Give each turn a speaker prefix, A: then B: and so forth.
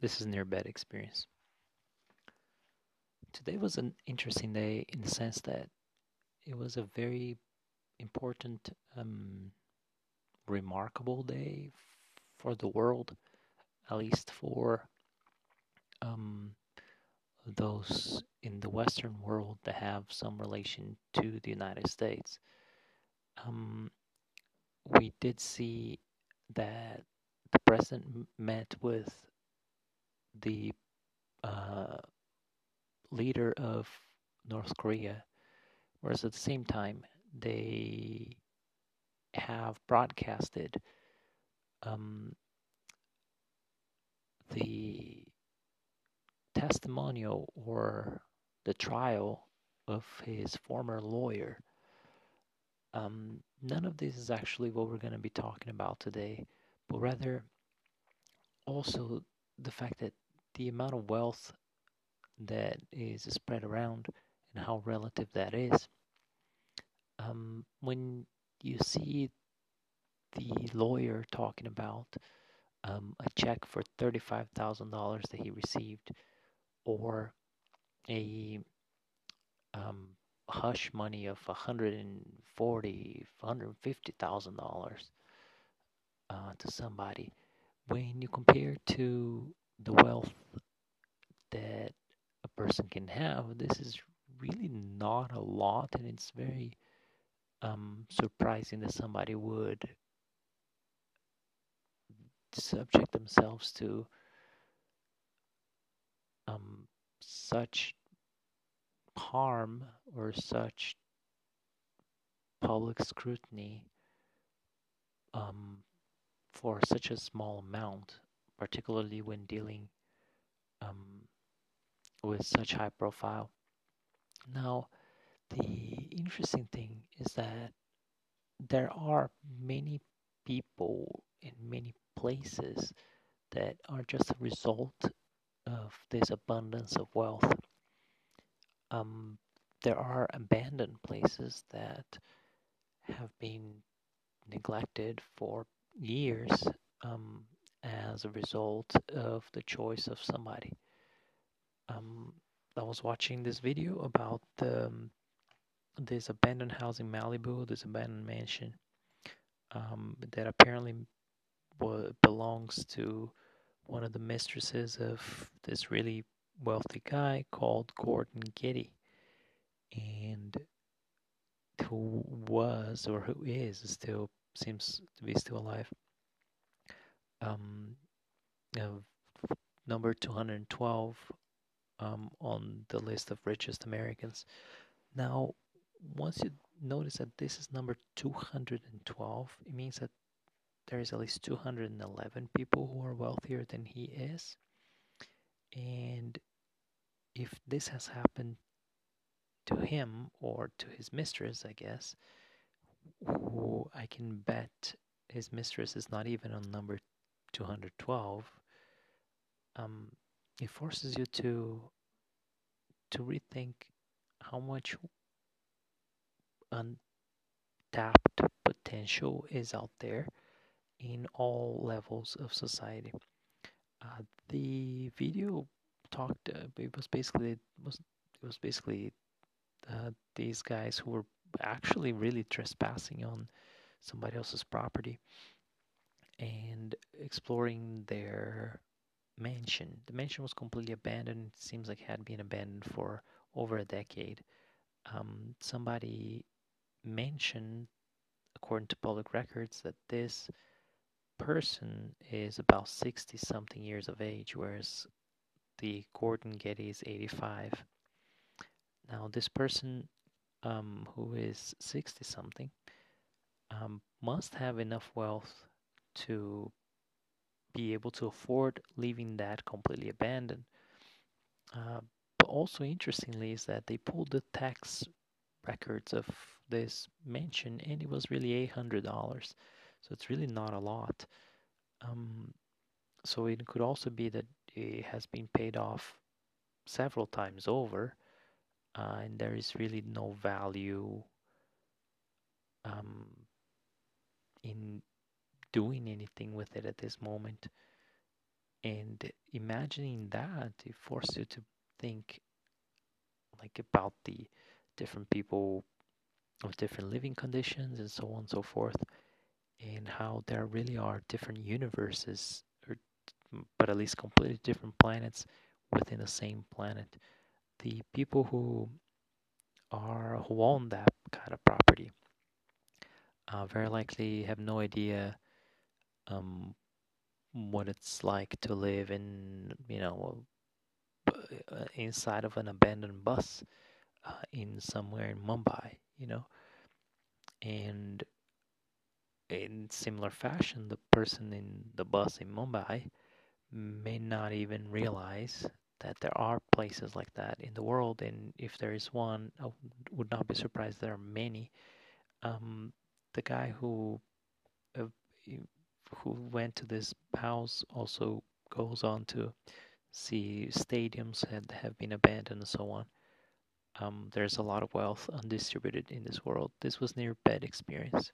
A: This is Near Bed Experience. Today was an interesting day in the sense that it was a very important, um, remarkable day for the world, at least for um, those in the Western world that have some relation to the United States. Um, we did see that the president met with the uh, leader of North Korea, whereas at the same time they have broadcasted um, the testimonial or the trial of his former lawyer. Um, none of this is actually what we're going to be talking about today, but rather also the fact that the amount of wealth that is spread around and how relative that is. Um, when you see the lawyer talking about um, a check for $35,000 that he received or a um, hush money of 140 $150,000 uh, to somebody when you compare to the wealth that a person can have this is really not a lot and it's very um, surprising that somebody would subject themselves to um, such harm or such public scrutiny for such a small amount, particularly when dealing um, with such high profile. Now, the interesting thing is that there are many people in many places that are just a result of this abundance of wealth. Um, there are abandoned places that have been neglected for years um, as a result of the choice of somebody. Um, I was watching this video about the, this abandoned house in Malibu, this abandoned mansion um, that apparently belongs to one of the mistresses of this really wealthy guy called Gordon Getty, and who was or who is still seems to be still alive. Um, uh, number 212 um, on the list of richest Americans. Now, once you notice that this is number 212, it means that there is at least 211 people who are wealthier than he is. And if this has happened to him or to his mistress, I guess, who I can bet his mistress is not even on number 212, um, it forces you to to rethink how much untapped potential is out there in all levels of society. Uh, the video talked. Uh, it was basically it was it was basically uh, these guys who were actually really trespassing on somebody else's property and exploring their mansion. The mansion was completely abandoned. It seems like it had been abandoned for over a decade. Um, somebody mentioned, according to public records, that this person is about 60 something years of age, whereas the Gordon Getty is 85. Now, this person um, who is 60 something um, must have enough wealth to be able to afford leaving that completely abandoned. Uh, but also interestingly is that they pulled the tax records of this mansion and it was really $800. So it's really not a lot. Um, so it could also be that it has been paid off several times over, uh, and there is really no value um, in doing anything with it at this moment. and imagining that it forced you to think like about the different people of different living conditions and so on and so forth and how there really are different universes or but at least completely different planets within the same planet the people who are who own that kind of property uh, very likely have no idea um, what it's like to live in you know uh, inside of an abandoned bus uh, in somewhere in Mumbai, you know, and in similar fashion, the person in the bus in Mumbai may not even realize that there are places like that in the world, and if there is one, I would not be surprised there are many. Um, the guy who uh, who went to this house also goes on to see stadiums that have been abandoned and so on. Um, there's a lot of wealth undistributed in this world. This was near bad experience.